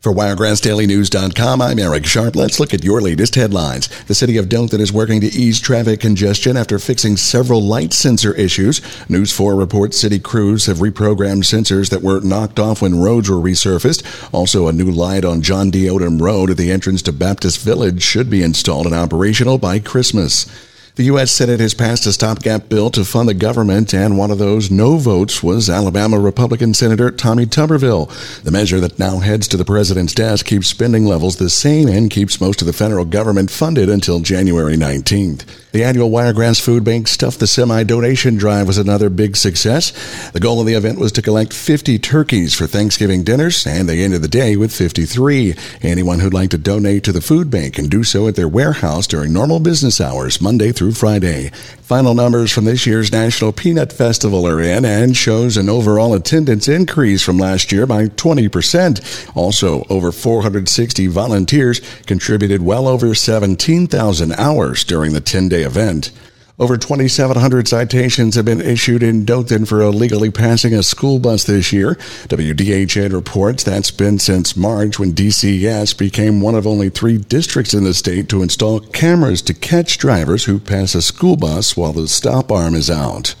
For WiregrassDailyNews.com, I'm Eric Sharp. Let's look at your latest headlines. The city of Dothan is working to ease traffic congestion after fixing several light sensor issues. News 4 reports city crews have reprogrammed sensors that were knocked off when roads were resurfaced. Also, a new light on John D. Odom Road at the entrance to Baptist Village should be installed and operational by Christmas. The U.S. Senate has passed a stopgap bill to fund the government, and one of those no votes was Alabama Republican Senator Tommy Tuberville. The measure that now heads to the president's desk keeps spending levels the same and keeps most of the federal government funded until January 19th. The annual Wiregrass Food Bank Stuff the Semi donation drive was another big success. The goal of the event was to collect 50 turkeys for Thanksgiving dinners, and they ended the day with 53. Anyone who'd like to donate to the food bank can do so at their warehouse during normal business hours, Monday through Friday. Final numbers from this year's National Peanut Festival are in and shows an overall attendance increase from last year by 20%. Also, over 460 volunteers contributed well over 17,000 hours during the 10 day event. Over 2,700 citations have been issued in Dothan for illegally passing a school bus this year. WDHN reports that's been since March when DCS became one of only three districts in the state to install cameras to catch drivers who pass a school bus while the stop arm is out.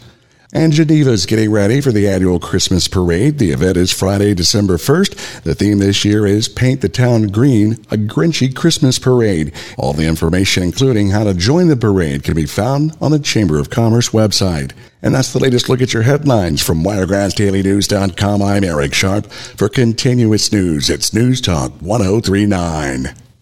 And Geneva's getting ready for the annual Christmas parade. The event is Friday, December 1st. The theme this year is Paint the Town Green, a Grinchy Christmas parade. All the information, including how to join the parade, can be found on the Chamber of Commerce website. And that's the latest look at your headlines from WiregrassDailyNews.com. I'm Eric Sharp. For continuous news, it's News Talk 1039.